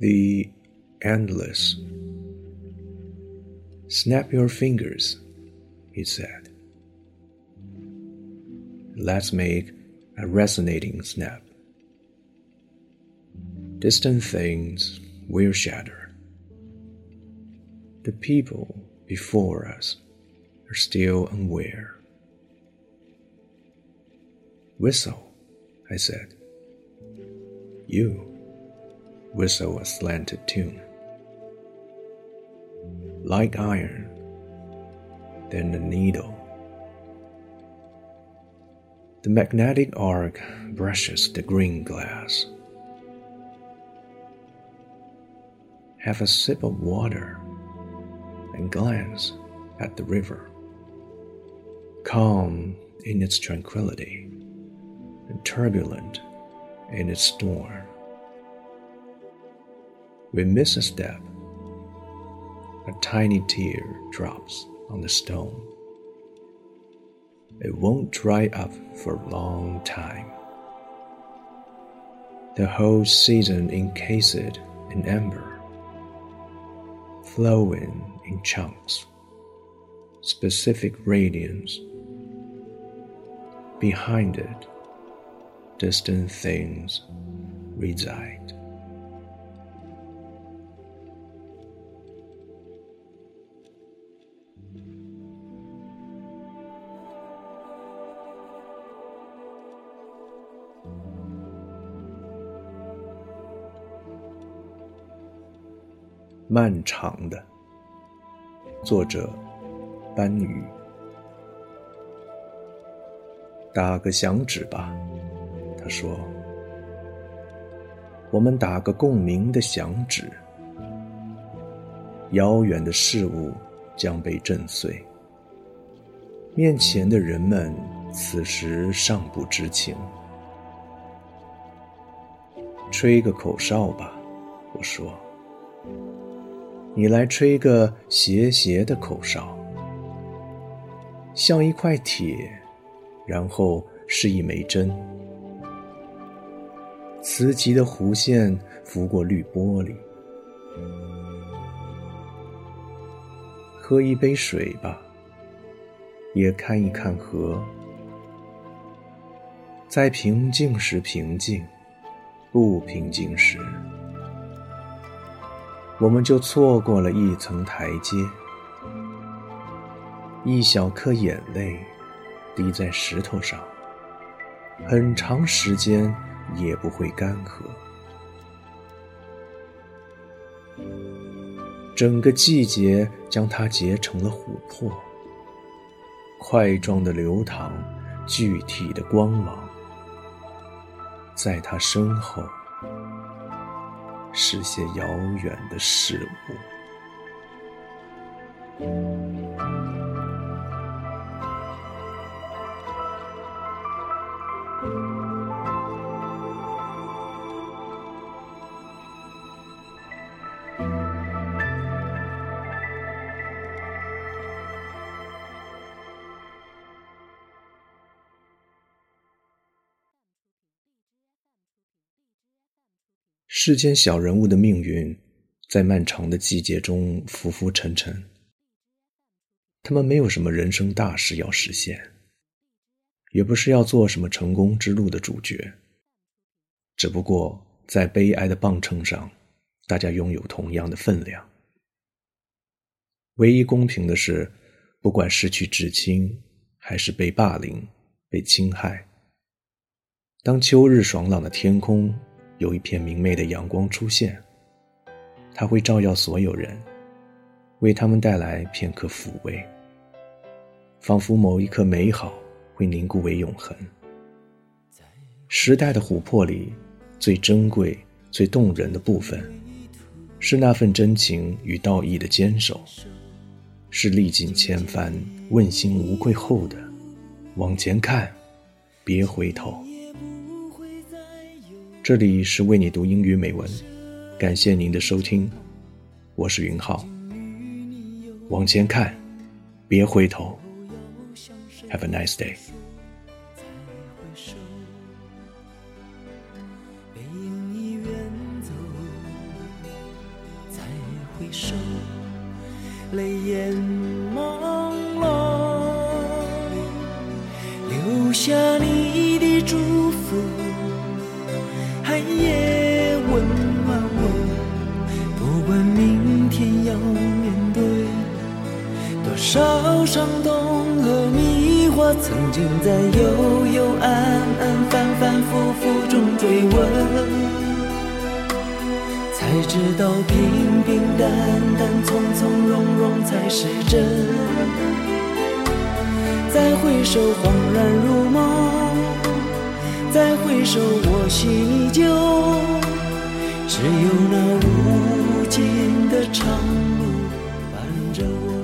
The endless. Snap your fingers, he said. Let's make a resonating snap. Distant things will shatter. The people before us are still unaware. Whistle, I said. You whistle a slanted tune. Like iron, then the needle. The magnetic arc brushes the green glass. Have a sip of water and glance at the river. Calm in its tranquility and turbulent in its storm. We miss a step. A tiny tear drops on the stone. It won't dry up for a long time. The whole season encased in amber, flowing in chunks, specific radiance. Behind it, distant things reside. 漫长的，作者班宇。打个响指吧，他说。我们打个共鸣的响指，遥远的事物将被震碎。面前的人们此时尚不知情。吹个口哨吧，我说。你来吹个斜斜的口哨，像一块铁，然后是一枚针。磁极的弧线拂过绿玻璃。喝一杯水吧，也看一看河。在平静时平静，不平静时。我们就错过了一层台阶，一小颗眼泪滴在石头上，很长时间也不会干涸。整个季节将它结成了琥珀，块状的流淌，具体的光芒，在它身后。是些遥远的事物。世间小人物的命运，在漫长的季节中浮浮沉沉。他们没有什么人生大事要实现，也不是要做什么成功之路的主角。只不过在悲哀的磅秤上，大家拥有同样的分量。唯一公平的是，不管失去至亲，还是被霸凌、被侵害，当秋日爽朗的天空。有一片明媚的阳光出现，它会照耀所有人，为他们带来片刻抚慰，仿佛某一刻美好会凝固为永恒。时代的琥珀里，最珍贵、最动人的部分，是那份真情与道义的坚守，是历尽千帆、问心无愧后的往前看，别回头。这里是为你读英语美文，感谢您的收听，我是云浩。往前看，别回头。have a nice day。再回首，背影已远走。再回首，泪眼朦胧。留下你的祝福。多少伤痛和迷惑曾经在幽幽暗暗反反复复中追问才知道平平淡淡从从容容才是真再回首恍然如梦再回首我心依旧只有那无尽的长路伴着我。